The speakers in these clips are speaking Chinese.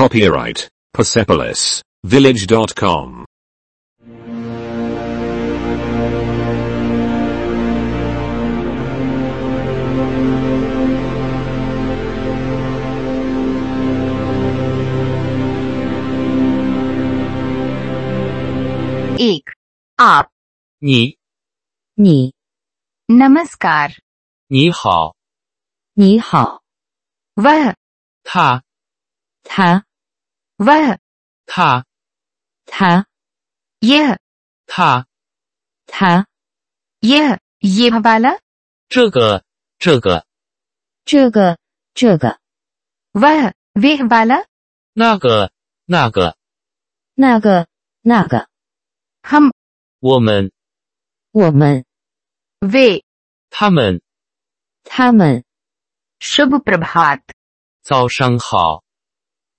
Copyright, Persepolis, Village.com. एक आप। नी। नी। नमस्कार। नी हाओ नी हाओ वह। था। था। वह 他他 यह 他，他 यह ये वाला 这个这个这个这个 वह वे वाला 那个那个，那个那个， हम 我们我们 वे 他们他们 शुभ प्रभात 早上好，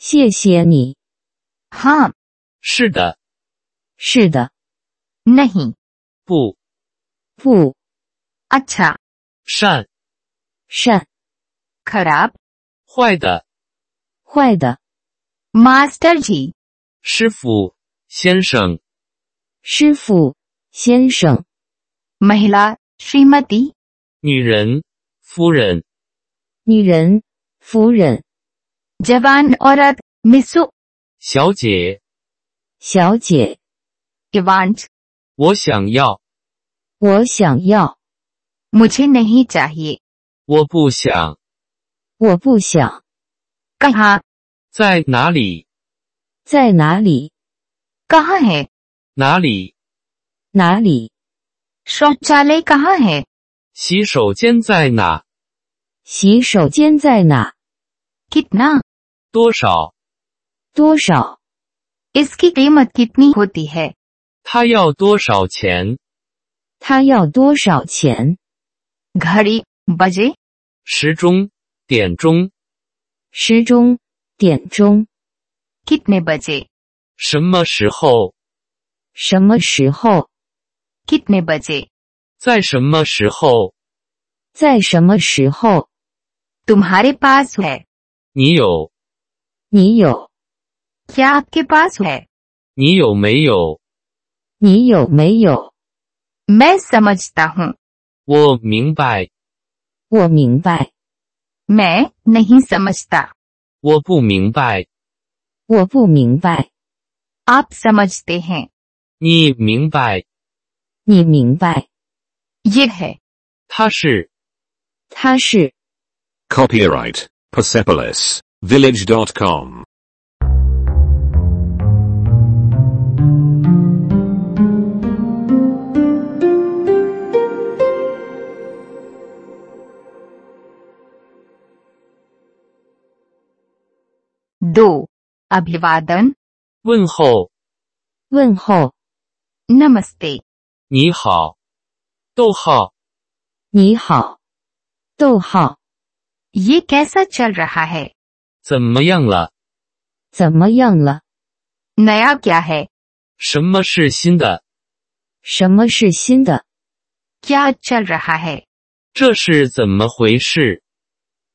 谢谢你。 हाँ 是的，是的， नहीं 不不 अच्छा 善，善， खराब 坏的，坏的， मास्टर जी 师傅，先生，师傅，先生， महिला श्रीमती 女人，夫人，女人，夫人， जवान औरत मिसु 小姐，小姐， इवांट 我想要，我想要， मुझे नहीं चाहिए 我不想，我不想， कहाँ 在哪里？在哪里？ कहाँ है 哪里？哪里？ शौचालय कहाँ है 洗手间在哪？洗手间在哪？ कितना 多少？多少？ इसकी कीमत कितनी होती है 他要多少钱？他要多少钱？ घड़ी बजे 时钟、点钟，时钟，点钟， कितने बजे 什么时候？什么时候？ कितने बजे 在什么时候？在什么时候？ तुम्हारे पास है 你有？ 你有？ क्या आपके पास है 你有没有？你有没有？ मैं समझता हूँ 我明白，我明白， मैं नहीं समझता 我不明白，我不明白， आप समझते हैं 你明白。你明白。 ये है 他是他是 Copyright Persepolis Village.com. दो अभिवादन 问候，问候， नमस्ते 你好，逗号，你好，逗号， ये कैसा चल रहा है 怎么样了？怎么样了？ नया क्या है 什么是新的？什么是新的？ क्या चल रहा है 这是怎么回事？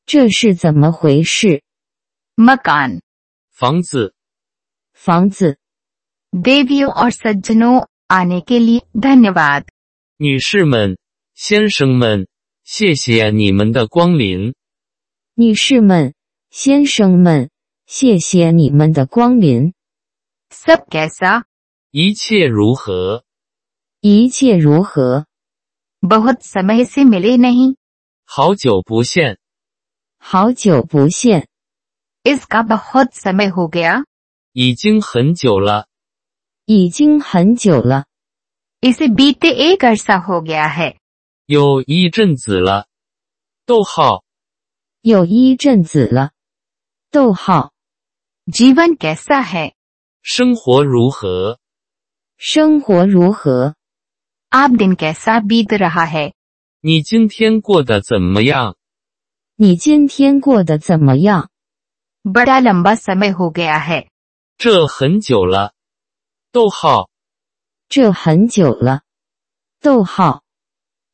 这是怎么回事？ मकान 房子，房子， देवियों और सज्जनों आने के लिए धन्यवाद 女士们、先生们，谢谢你们的光临。女士们、 先生们，谢谢你们的光临。 सब कैसा 一切如何？一切如何？ बहुत समय से मिले नहीं 好久不见，好久不见， इसका बहुत समय हो गया 已经很久了，已经很久了， इसे बीते एक अरसा हो गया है 有一阵子了。逗号，有一阵子了。 逗号， जीवन कैसा है 生活如何？生活如何？ आप दिन कैसा बीत रहा है 你今天过得怎么样？你今天过得怎么样？ बड़ा लंबा समय हो गया है 这很久了。逗号，这很久了。逗号，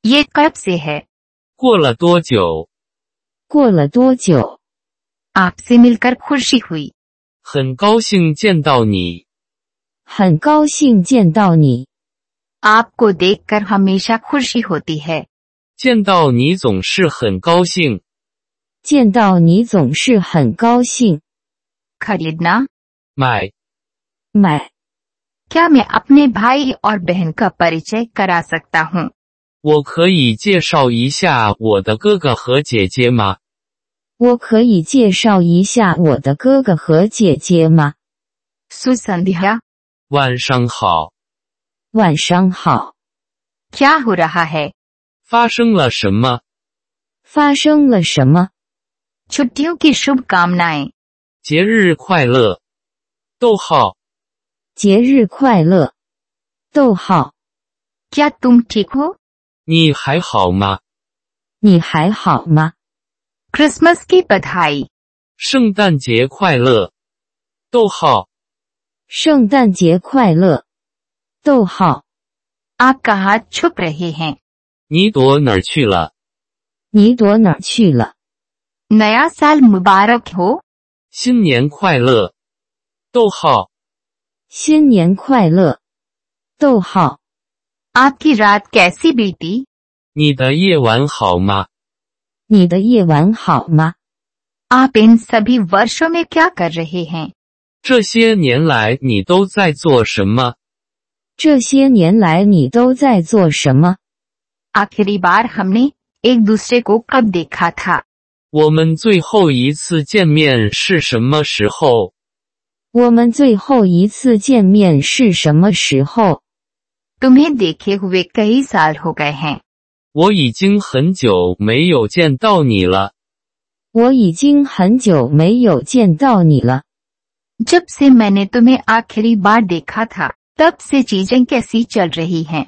ये कब से है 过了多久？过了多久？ आपसे मिलकर खुशी हुई 很高兴见到你。很高兴见到你。 आपको देखकर हमेशा खुशी होती है 见到你总是很高兴。见到你总是很高兴。 खरीदना 买，买， क्या मैं अपने भाई और बहन का परिचय करा सकता हूँ 我可以介绍一下我的哥哥和姐姐吗？ 我可以介绍一下我的哥哥和姐姐吗？ सुसंध्या 晚上好，晚上好。 क्या हो रहा है 发生了什么？发生了什么？ छुट्टियों की शुभकामनाएं 节日快乐。逗号，节日快乐。逗号， क्या तुम ठीक हो 你还好吗？你还好吗？ क्रिसमस की बधाई 圣诞节快乐。逗号，圣诞节快乐。逗号， आप कहाँ छुप रहे हैं 你躲哪儿去了？你躲哪儿去了？ नया साल मुबारक हो 新年快乐。逗号，新年快乐。逗号， आपकी रात कैसी बीती 你的夜晚好吗？ 你的夜晚好吗？ आप इन सभी वर्षों में क्या कर रहे हैं 这些年来你都在做什么？这些年来你都在做什么？ आखिरी बार हमने एक दूसरे को कब देखा था 我们最后一次见面是什么时候？我们最后一次见面是什么时候？ तुम्हें देखे हुए कई साल हो गए हैं 我已经很久没有见到你了。我已经很久没有见到你了。 जब से मैंने तुम्हें आखिरी बार देखा था तब से चीजें कैसी चल रही हैं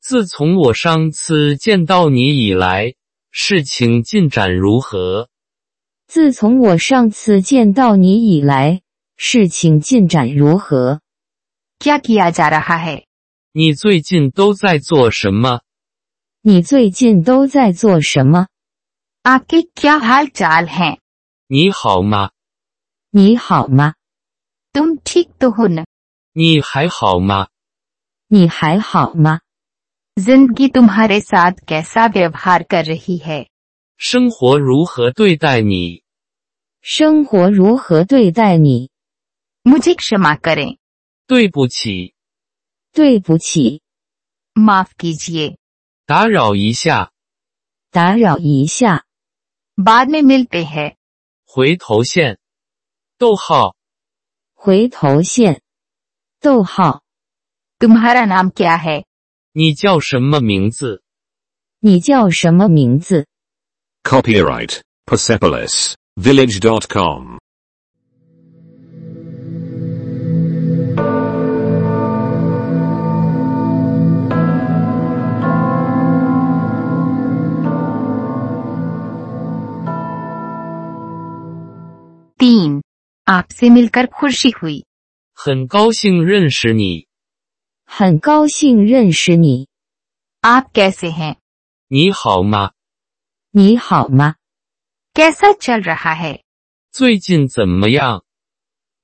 自从我上次见到你以来，事情进展如何？自从我上次见到你以来，事情进展如何？ क्या किया जा रहा है 你最近都在做什么？ 你最近都在做什么？ आपके क्या हाल चाल हैं 你好吗？你好吗？ तुम ठीक तो हो न 你还好吗？你还好吗？ जिंदगी तुम्हारे साथ कैसा व्यवहार कर रही है 生活如何对待你？生活如何对待你？ मुझे क्षमा करें 对不起，对不起， माफ कीजिए 打扰一下，打扰一下， बाद में मिलते हैं 回头线。逗号，回头线。逗号， तुम्हारा नाम क्या है 你叫什么名字？你叫什么名字？ Copyright Persepolis Village.com. आपसे मिलकर खुशी हुई 很高兴认识你。很高兴认识你。 आप कैसे हैं 你好吗？你好吗？ कैसा चल रहा है 最近怎么样？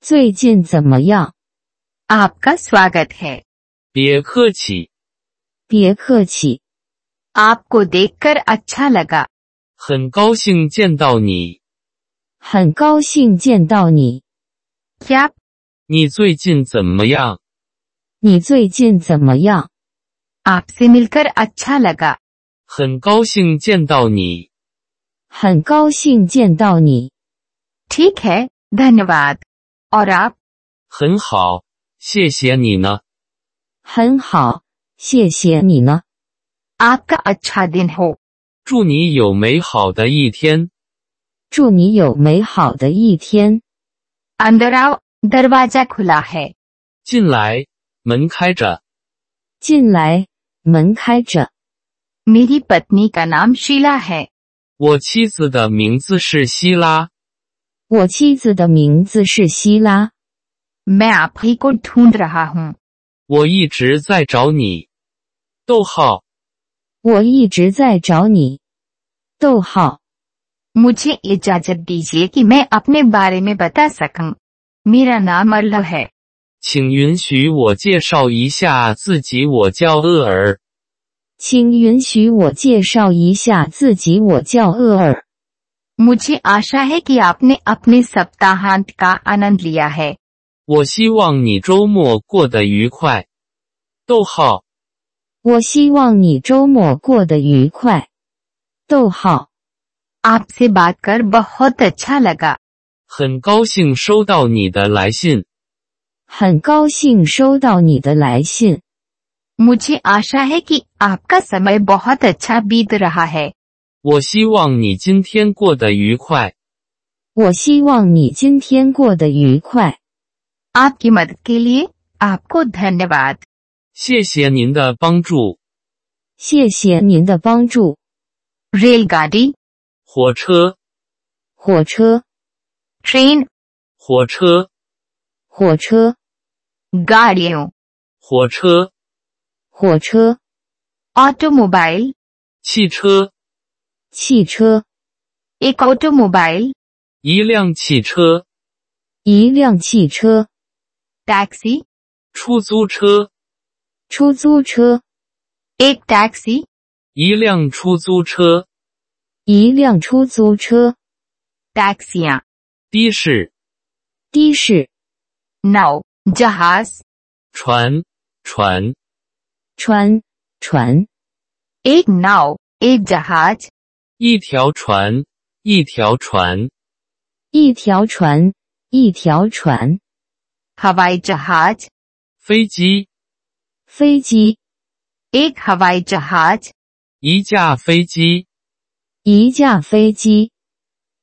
最近怎么样？ आपका स्वागत है 别客气，别客气， आपको देखकर अच्छा लगा 很高兴见到你。 很高兴见到你。 क्या 你最近怎么样？你最近怎么样？ आपसे मिलकर अच्छा लगा 很高兴见到你。很高兴见到你。 ठीक है धन्यवाद और आप 很好，谢谢你呢。很好，谢谢你呢。 आपका अच्छा दिन हो 祝你有美好的一天。 祝你有美好的一天。 अंदर आओ दरवाजा खुला है 进来，门开着。进来，门开着。 मेरी पत्नी का नाम शीला है 我妻子的名字是希拉，我妻子的名字是希拉， मैं आप ही को ढूंढ रहा हूँ 我一直在找你。逗号，我一直在找你。逗号， मुझे इजाजत दीजिए कि मैं अपने बारे में बता सकूं। मेरा नाम अर्ल है 请允许我介绍一下自己，我叫厄尔。请允许我介绍一下自己，我叫厄尔。 मुझे आशा है कि आपने अपने सप्ताहांत का आनंद लिया है 我希望你周末过得愉快。逗号，我希望你周末过得愉快。逗号， आपसे बात कर बहुत अच्छा लगा 很高兴收到你的来信。很高兴收到你的来信。 मुझे आशा है कि आपका समय बहुत अच्छा बीत रहा है 我希望你今天过得愉快。我希望你今天过得愉快。 आपकी मदद के लिए आपको धन्यवाद 谢谢您的帮助。谢谢您的帮助。 रेलगाड़ी 火车，火车，train，火车，火车，garden，火车，火车，automobile，汽车，汽车，an automobile，一辆汽车，一辆汽车，taxi，出租车，出租车，an taxi，一辆出租车。一辆出租车，taxi 啊，的士，的士，no jahaz，船，船，船，船，it now it the hot，一条船，一条船，一条船，一条船，hawaii the hot，飞机，飞机，it hawaii the hot，一架飞机。一架飞机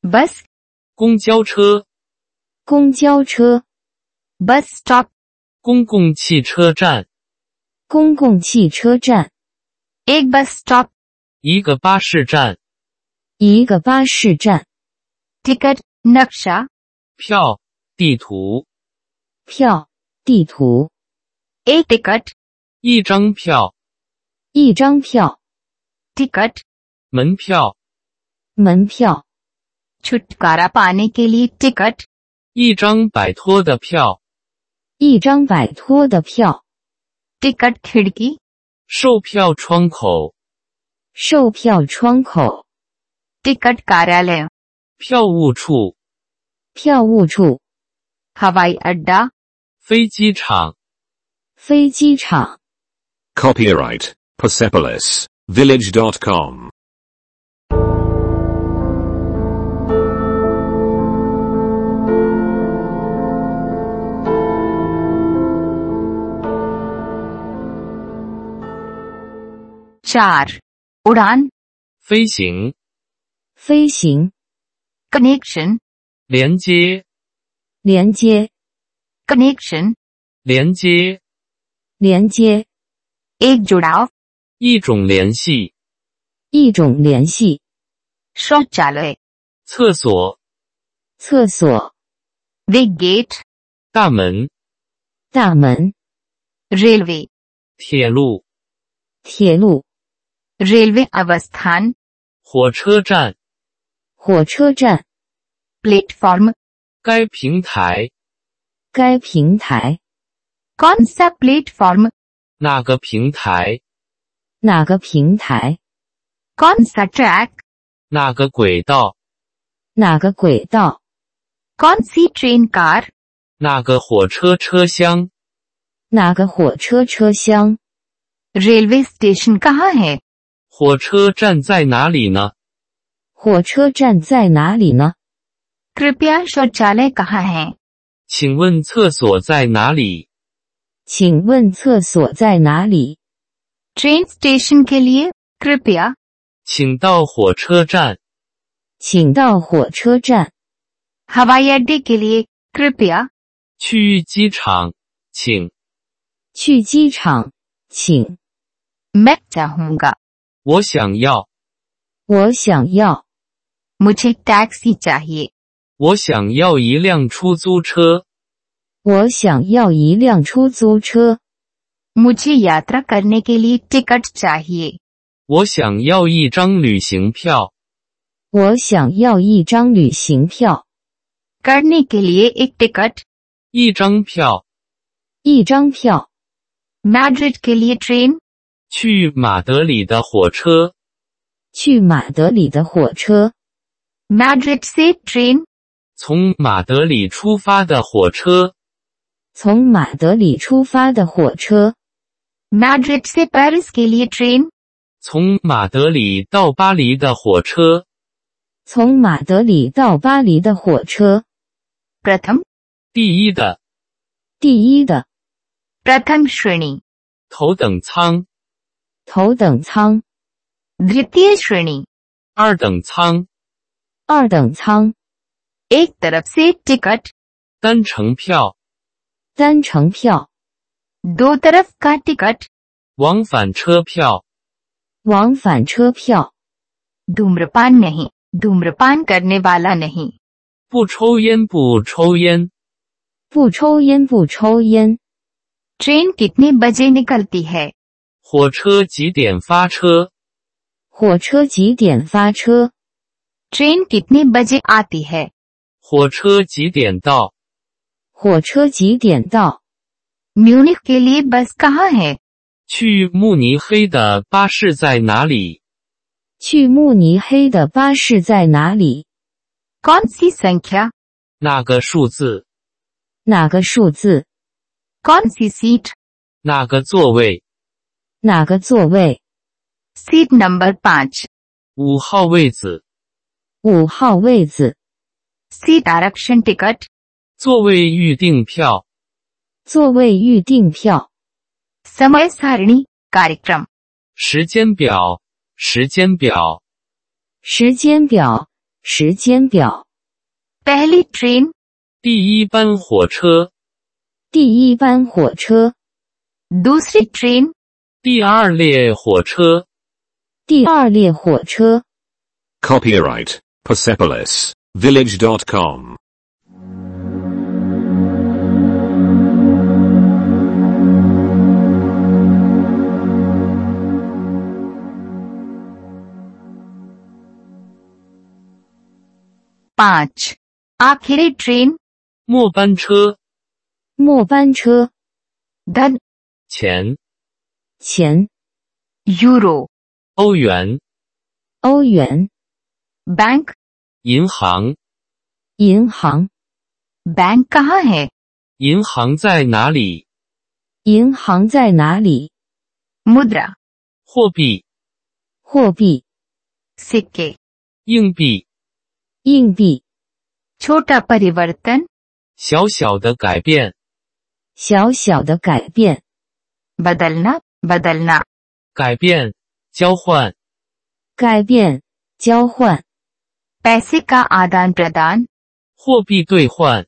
，bus，公交车，公交车，bus stop，公共汽车站，公共汽车站，a bus stop，一个巴士站，一个巴士站，ticket，那啥，票，地图，票，地图，a ticket，一张票，一张票，ticket，门票。门票， छुटकारा पाने के लिए टिकट 一张摆脱的票，一张摆脱的票， टिकट खिड़की 售票窗口，售票窗口， टिकट कार्यालय 票务处，票务处， हवाई अड्डा 飞机场。飞机场。 Copyright Persepolis Village.com. चार उड़ान 飞行、飞行、 कनेक्शन 连接、连接、 कनेक्शन 连接，连接， एक जुड़ाव 一种联系。一种联系。 शौचालय 厕所、厕所、 वे गेट 大门、大门、 रेलवे 铁路、铁路、 रेलवे अवस्थान 火车站。火车站、 प्लेटफॉर्म 该平台该平台、 कौन सा प्लेटफॉर्म 哪个平台？哪个平台、 कौन सा ट्रैक 哪个轨道？哪个轨道、 कौन सी ट्रेन कार 哪个火车车厢？哪个火车车厢、 रेलवे स्टेशन कहाँ है 火车站在哪里呢？火车站在哪里呢？ कृपया शौचालय कहाँ है 请问厕所在哪里？请问厕所在哪里？ ट्रेन स्टेशन के लिए कृपया 请到火车站。请到火车站。 हवाई अड्डे के लिए कृपया 去机场，请。去机场，请。 मैं चाहूंगा 我想要，我想要， मुझे टैक्सी चाहिए 我想要一辆出租车。我想要一辆出租车。 मुझे यात्रा करने के लिए टिकट चाहिए 我想要一张旅行票。我想要一张旅行票。 करने के लिए एक टिकट 一张票一张票。 मैड्रिड के लिए train 去马德里的火车。去马德里的火车。Madrid City Train。从马德里出发的火车。从马德里出发的火车。Madrid City Paris City Train。从马德里到巴黎的火车。从马德里到巴黎的火车。Pratham。第一的。第一的。Pratham Shrini。头等舱。头等舱。 द्वितीय श्रेणी 二等舱。二等舱。 एक तरफ से टिकट 单程票。单程票。 दो तरफ का टिकट 往返车票。往返车票。 धूम्रपान नहीं धूम्रपान करने वाला नहीं 不抽烟，不抽烟。不抽烟，不抽烟。 ट्रेन कितने बजे निकलती है 火车几点发车？火车几点发车？ ट्रेन कितने बजे आती है 火车几点到？火车几点到？ म्यूनिख के लिए बस कहाँ है 去慕尼黑的巴士在哪里？去慕尼黑的巴士在哪里？ कौन सी संख्या 那个数字？哪个数字？ कौन सी सीट 那个座位？ 哪个座位？ सीट नंबर पाँच 五号位子。五号位子。 सीट आरक्षण टिकट 座位预订票。座位预订票。 समय सारणी कार्यक्रम 时间表。时间表。时间表。时间表。 पहली ट्रेन 第一班火车。第一班火车。 दूसरी ट्रेन 第二列火车。第二列火车。 Copyright Persepolis Village.com. पाँच आखिरी ट्रेन 末班车。末班车。 धन 钱。 钱，euro，欧元，欧元，bank，银行，银行，bank 卡嘿，银行在哪里？银行在哪里？mudra，货币，货币，sikke，硬币，硬币，chota parivartan，小小的改变，小小的改变，badalna。बदलना 改变。交换。改变。交换。 पैसे का आदान प्रदान 货币兑换。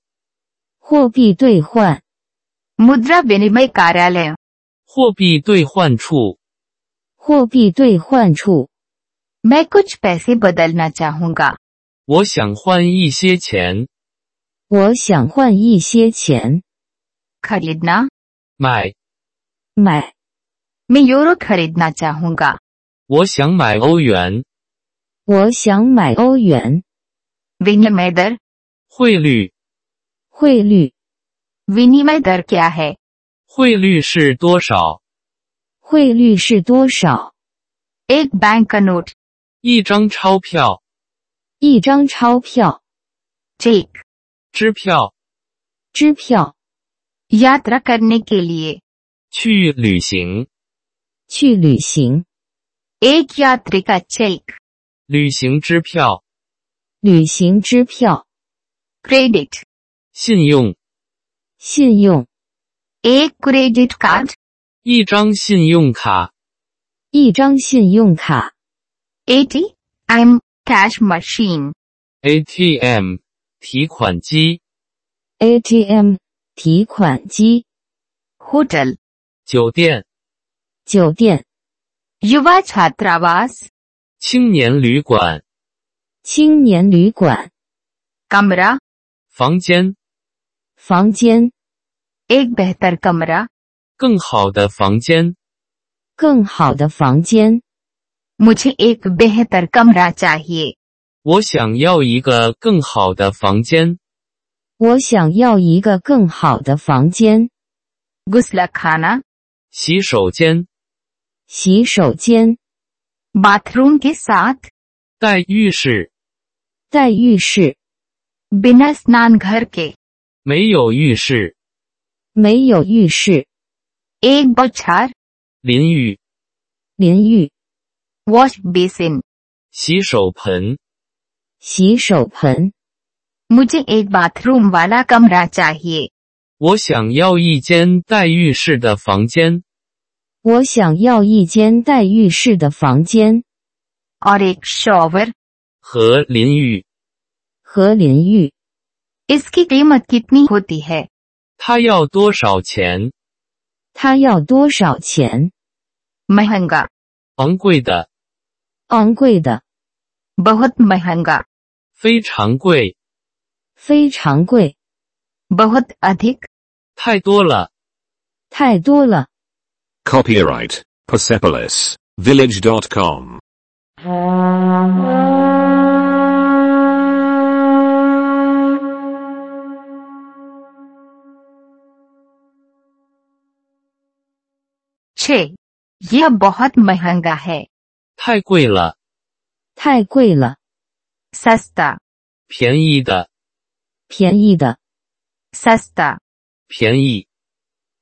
货币兑换。 मुद्रा विनिमय कार्यालय 货币兑换处。货币兑换处。 मैं कुछ पैसे बदलना चाहूंगा 我想换一些钱。我想换一些钱。 खरीदना 买。买。 मैं यूरो खरीदना चाहूंगा 我想买欧元。我想买欧元。 विनिमय दर 汇率。汇率。 विनिमय दर क्या है 汇率是多少？汇率是多少？ एक बैंक का नोट 一张钞票。一张钞票。 चेक 支票。支票。 यात्रा करने के लिए 去旅行。 去旅行。 एक यात्री का चेक 旅行支票。旅行支票。 क्रेडिट 信用。信用。 एक credit card 一张信用卡。一张信用卡。 ATM cash machine ATM 提款机。 ATM 提款机、 होटल 酒店、 酒店、 युवा छात्रावास 青年旅馆、青年旅馆、 कमरा 房间、房间、 एक बेहतर कमरा 更好的房间。更好的房间。 मुझे एक बेहतर कमरा चाहिए 我想要一个更好的房间。我想要一个更好的房间。 गुस्ला खाना 洗手间、 洗手间、 बाथरूम के साथ 带浴室、带浴室、 बिना स्नान घर के 没有浴室、没有浴室、 एक बौछार 淋浴、淋浴、 वॉश बेसिन 洗手盆。洗手盆。 मुझे एक बाथरूम वाला कमरा चाहिए 我想要一间带浴室的房间。 我想要一间带浴室的房间。Shower 和淋浴。和淋浴。eskima kitni hoti hai？他要多少钱？他要多少钱？Mahanga。昂贵的。昂贵的。Bahut mahanga。非常贵。非常贵。Bahut。太多了。太多了。Copyright Persepolis Village.com. छः यह बहुत महंगा है 太贵了，太贵了， सस्ता 便宜的，便宜的， सस्ता 便宜。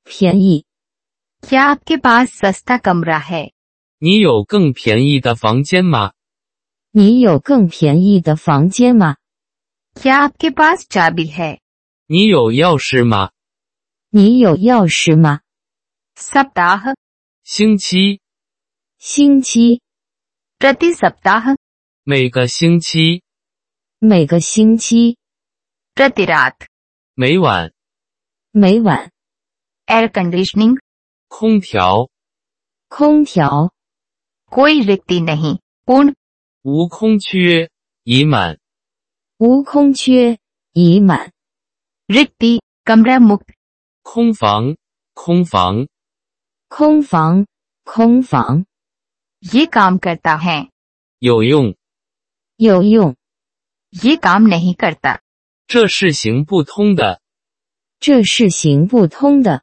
便宜。 क्या आपके पास सस्ता कमरा है 你有更便宜的房间吗？你有更便宜的房间吗？ क्या आपके पास चाबी है 你有钥匙吗？你有钥匙吗？ सप्ताह 星期，星期， प्रति सप्ताह 每个星期，每个星期， प्रति रात 每晚，每晚， एयर कंडीशनिंग 空调，空调， कोई रिक्ति नहीं पूर्ण 无空缺，已满。无空缺，已满。 रिक्ति कमरा मुक्त 空房，空房，空房，空房， ये काम करता है 有用。有用。 ये काम नहीं करता 这是行不通的。这是行不通的。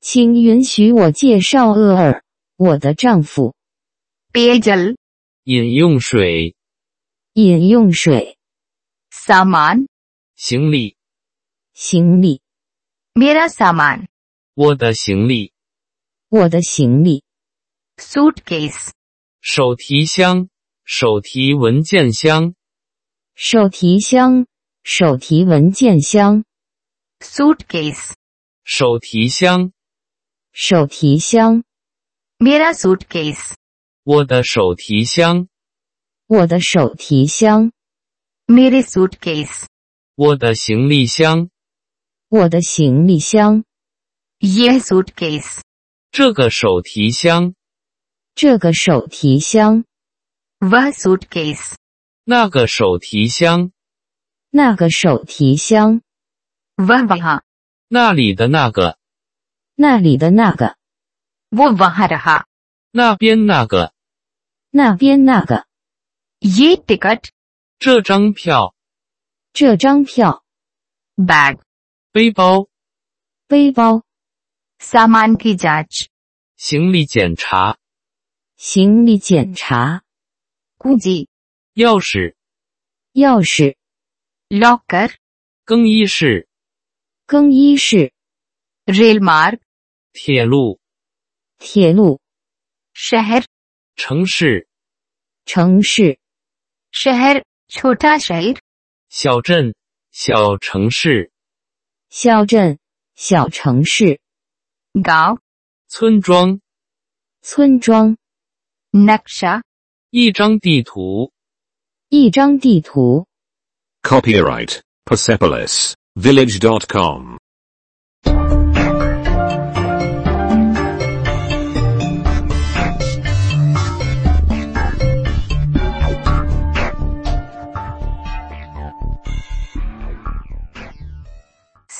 请允许我介绍厄尔，我的丈夫。Bejel，饮用水。饮用水。Saman，行李。行李。Mera saman，我的行李。我的行李。Suitcase，手提箱。手提文件箱。手提箱。手提文件箱。Suitcase，手提箱。手提箱。Mira suitcase。我的手提箱。我的手提箱。Mira suitcase。我的行李箱。我的行李箱。Yes suitcase。这个手提箱。这个手提箱。Va suitcase。那个手提箱。那个手提箱。Va va。那里的那个。那里的那个， वो वहाँ रहा 那边那个，那边那个， ये टिकट 这张票，这张票， बैग 背包，背包， सामान की जांच 行李检查，行李检查， कुंजी 钥匙，钥匙， लॉकर 更衣室， 更衣室、 रेल मार्ग 铁路、铁路、 शहर 城市、城市、 शहर छोटा शहर 小镇、小城市、小镇、小城市、 गांव 村庄、村庄、 नक्शा 一张地图。一张地图。 Copyright Persepolis Village.com.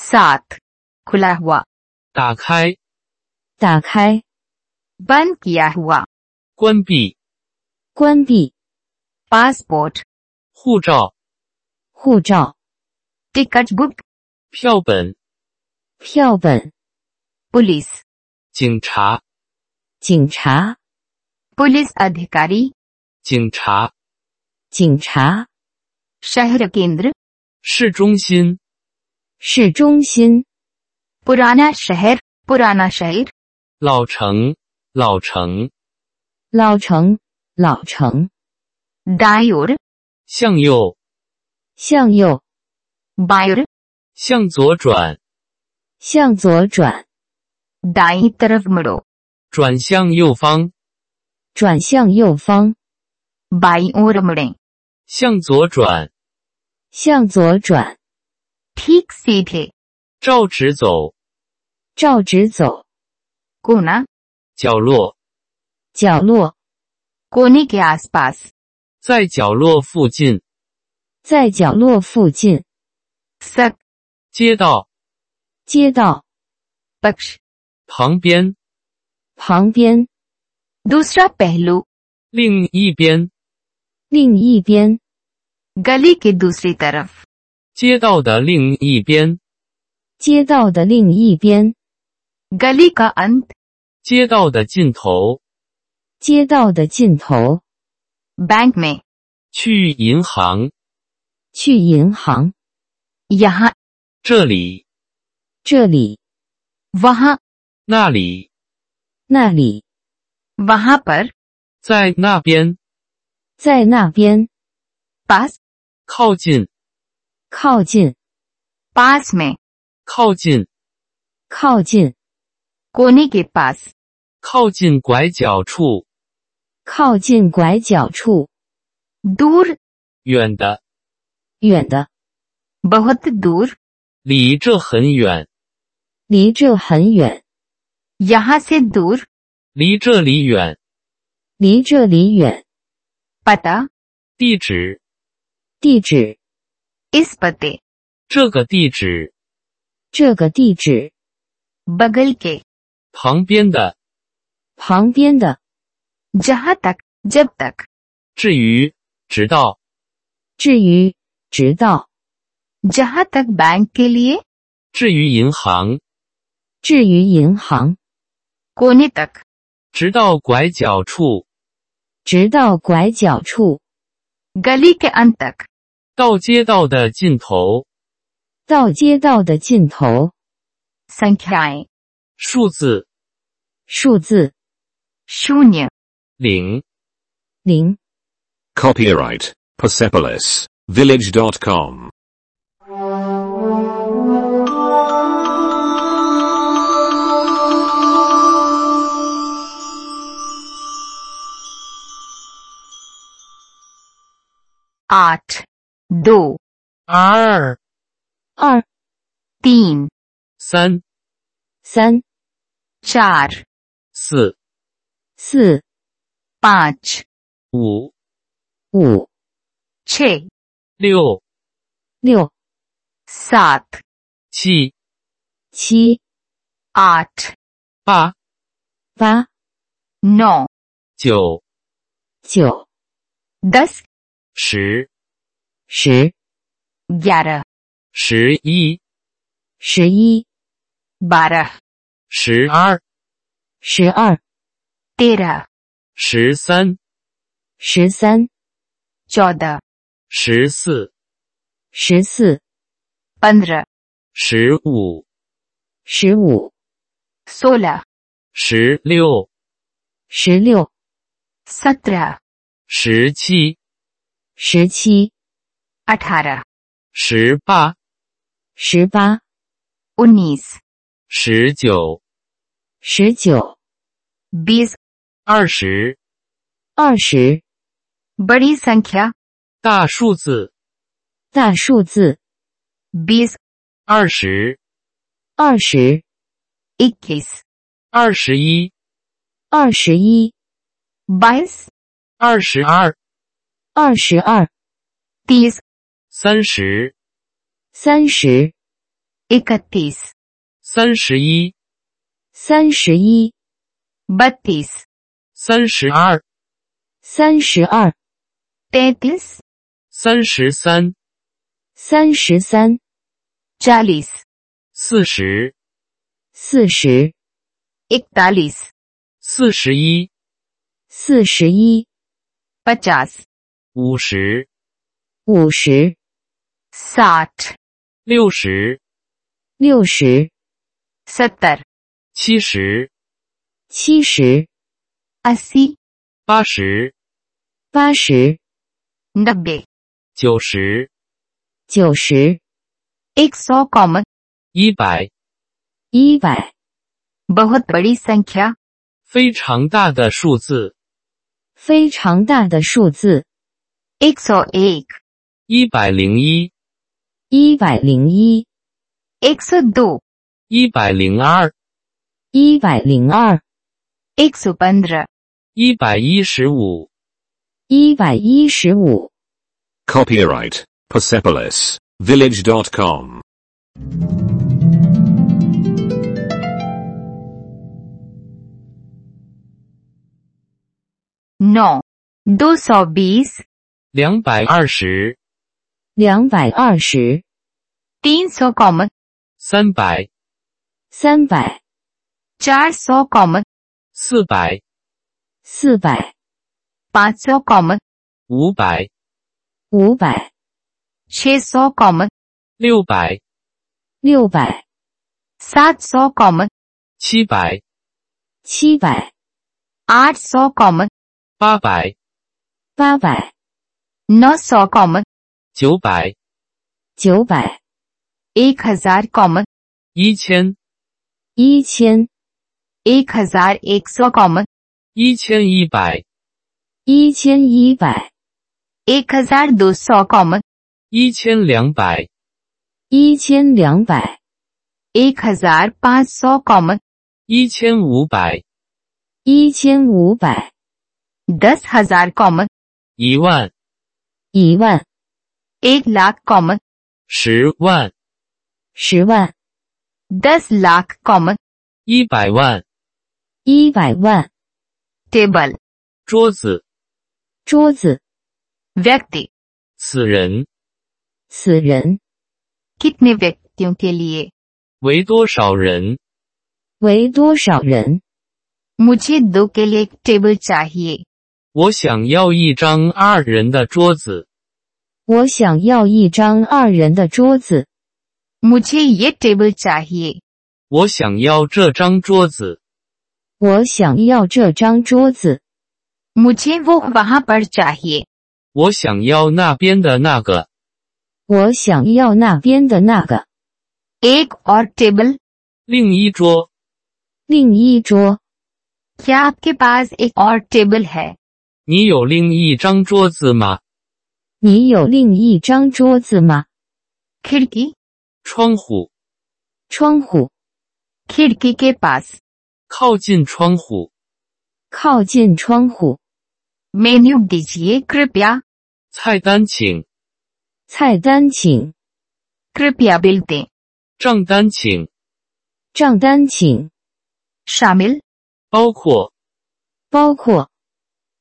सात खुला हुआ 打开、打开、 बंद किया हुआ 关闭、关闭、 passport 护照、护照、 ticket book 票本、票本、 police 警察、警察、 police अधिकारी 警察、警察、 शहर केंद्र 市中心、 市中心。Purana Shahir, Purana Shahir。老城，老城。老城，老城。Dayur。向右。向右。Bayur。向左转。向左转。Dai taraf mudo。转向右方。转向右方。Bayur mudo。向左转。向左转。ठीक सीधे 照直走、照直走、 कोना 角落、角落、 कोने के आसपास 在角落附近、在角落附近、 सक 街道、街道、 पक्ष 旁边、旁边、 दूसरा पहलू 另一边、另一边、 गली के दूसरी तरफ 街道的另一边，街道的另一边。Galika end，街道的尽头，街道的尽头。Bank me，去银行，去银行。Yaha，这里，这里。Vaha，那里，那里。Vaha par，在那边，在那边。Bus，靠近。靠近，busme。靠近，靠近，guni g bus。靠近拐角处，靠近拐角处。dour，远的，远的。bahat dour，离这很远，离这很远。yaha se dur 离这里远，离这里远。Pata 地址，地址。इस पते 这个地址、这个地址、 बगल के 旁边的、旁边的、 जहाँ तक जब तक 至于、直到、至于、直到、 जहाँ तक बैंक के लिए 至于银行、至于银行、 कोने तक 直到拐角处、直到拐角处、 गली के अंत तक 到街道的尽头。到街道的尽头。三开，数字，数字，数年，零，零。Copyright Persepolis Village dot com。Art. do, r, r, din, 三，三，char, 四，四，patch, 五，五，che, 六，六，sat, 七，七，art, 八，八，no, 九，九，das, 十。10, 十，yada，十一，十一，bara，十二，十二，dira，十三，十三，joda，十四，十四，pandra，十五，十五，sola，十六，十六，satra，十七，十七。十七十八，十八，unis，十九，十九，bis，二十，二十，bali sanya，大数字，大数字，bis，二十，二十，ikis，二十一，二十一，bis，二十二，二十二，dis 三十，三十，ikatis，三十一，三十一，battis；三十二，三十二，tetis，三十三，三十三，jalis，四十，四十，ikdalis，四十一，四十一，pachas，五十，五十。साठ 六十、六十、 सत्तर 七十、七十、 अस्सी 八十、八十、 नब्बे 九十、九十、 एक सौ कॉमन 一百，一百， बहुत बड़ी संख्या 非常大的数字。非常大的数字， एक सौ एक 一百零一、 一百零一、 एक सौ दो 一百零二、一百零二、 एक सौ पंद्रह 一百一十五。一百一十五。 Copyright Persepolis Village.com. नौ दो सौ बीस 两百二十、 两百二十、 तीन सौ कॉमन 三百、三百、 चार सौ कॉमन 四百、四百、 पाँच सौ कॉमन 五百、五百、 छह सौ कॉमन 六百、六百、 सात सौ कॉमन 七百、七百、 आठ सौ कॉमन 八百、八百、 नौ सौ कॉमन 九百、九百、 एक हजार कॉमन 一千、一千、 एक हजार एक सौ कॉमन 一千一百、一千一百、 एक हजार दो सौ कॉमन 一千两百、一千两百、 एक हजार पाँच सौ कॉमन 一千五百、一千五百、 दस हजार कॉमन 一万、一万、 एक लाख कॉमन 十万、十万、 दस लाख कॉमन 一百万。一百万。 टेबल 桌子，桌子， व्यक्ति 此人此人 कितने व्यक्तियों के लिए 为多少人？为多少人？ मुझे दो के लिए एक टेबल चाहिए 我想要一张二人的桌子。 我想要一张二人的桌子。 मुझे ये टेबल चाहिए 我想要这张桌子。我想要这张桌子。 मुझे वो वहाँ पर चाहिए 我想要那边的那个。我想要那边的那个。 एक और टेबल 另一桌，另一桌， क्या आपके पास एक और टेबल है 你有另一张桌子吗？ 你有另一张桌子吗 kirky 窗户，窗户 kirky g i bus，靠近窗户，靠近窗户。Menu d i j i k r i b i a 菜单请，菜单请。k r i b i a building，账单请，账单请。Shamil，包括，包括。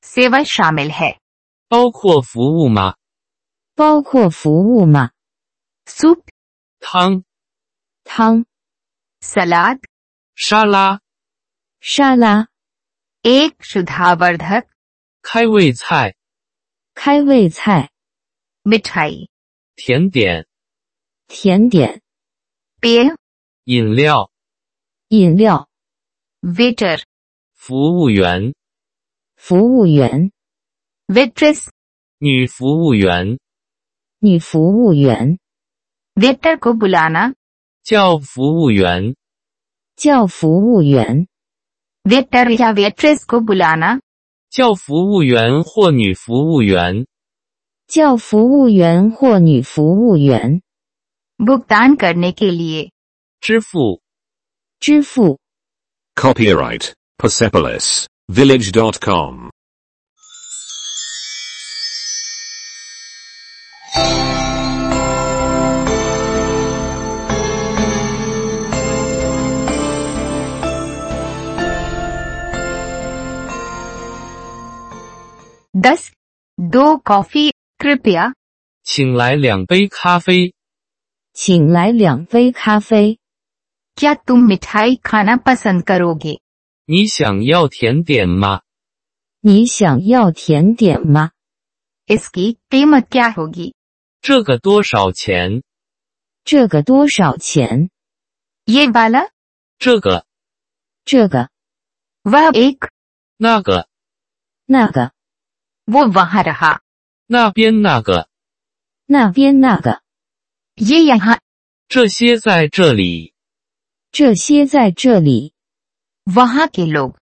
Seva shamil hai，包括服务吗？包括服务吗？soup 汤汤 salad 沙拉沙拉 egg shudha vardhak 开胃菜开胃菜 mitai 甜点甜点 beer 饮料饮料 waiter 服务员服务员 waitress 女服务员。女服务员、 वेटर को बुलाना 叫服务员、叫服务员、 वेटर या वेट्रेस को बुलाना 叫服务员或女服务员、叫服务员或女服务员、 भुगतान करने के लिए 支付、支付。 Copyright Persepolis Village.com. दस दो कॉफी कृपया 请来两杯咖啡。请来两杯咖啡。 क्या तुम मिठाई खाना पसंद करोगे 你想要甜点吗？你想要甜点吗？ इसकी कीमत क्या होगी 这个多少钱？这个多少钱？ ये वाला 这个、这个、 वह एक 那个、那个、 वो वहाँ रहा 那边那个，那边那个， ये यहाँ 这些在这里，这些在这里， वहाँ के लोग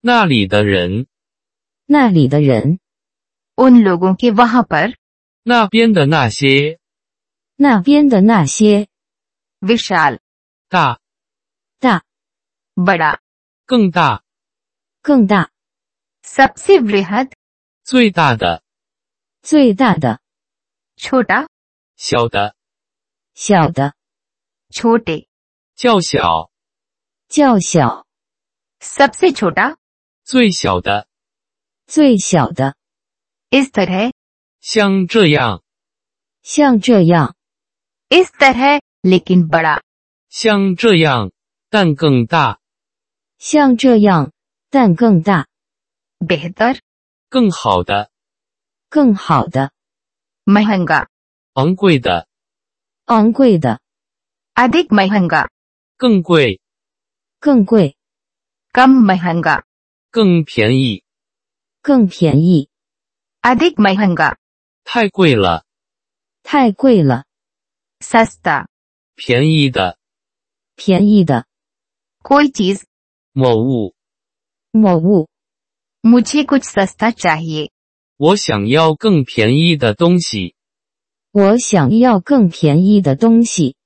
那里的人，那里的人， उन लोगों के वहाँ पर 那边的那些，那边的那些， विशाल 大、大、 बड़ा 更大、更大、 सबसे वृहद 最大的、最大的、 छोटा 小的、小的、 छोटे 较小、较小、 सबसे छोटा 最小的，最小的， इस तरह 像这样，像这样， इस तरह लेकिन बड़ा 像这样，但更大、像这样，但更大、 बेहतर 更好的，更好的，mahenga，昂贵的，昂贵的，adik mahenga，更贵，更贵，gam 更便宜，更便宜，adik mahenga，太贵了，太贵了，sasta，便宜的，便宜的，koytis，某物，某物。मुझे कुछ सस्ता चाहिए 我想要更便宜的东西。我想要更便宜的东西。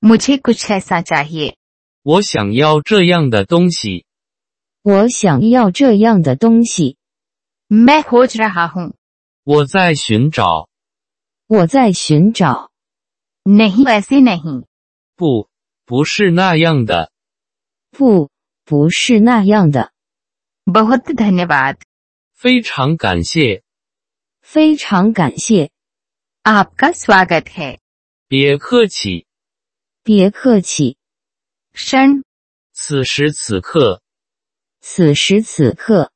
मुझे कुछ ऐसा चाहिए 我想要这样的东西。我想要这样的东西。 मैं खोज रहा हूँ 我在寻找。我在寻找。 नहीं ऐसे नहीं 不，不是那样的。不，不是那样的。 बहुत धन्यवाद 非常感谢，非常感谢， आपका स्वागत है 别客气。别客气。 क्षण 此时此刻，此时此刻，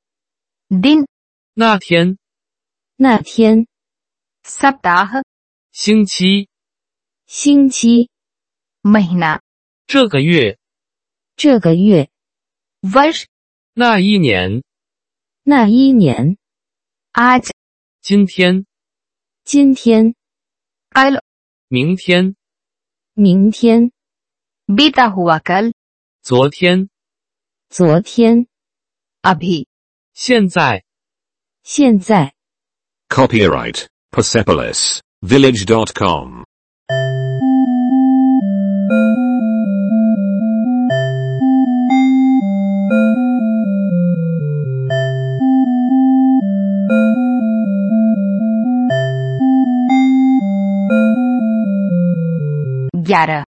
दिन 那天，那天， सप्ताह 星期，星期， महीना 这个月，这个月， वर्ष 那一年，那一年，，at，今天，今天，阿了明天，明天，比达胡瓦克尔昨天，昨天，阿比现在，现在。Copyright Persepolis Village dot com。вяра.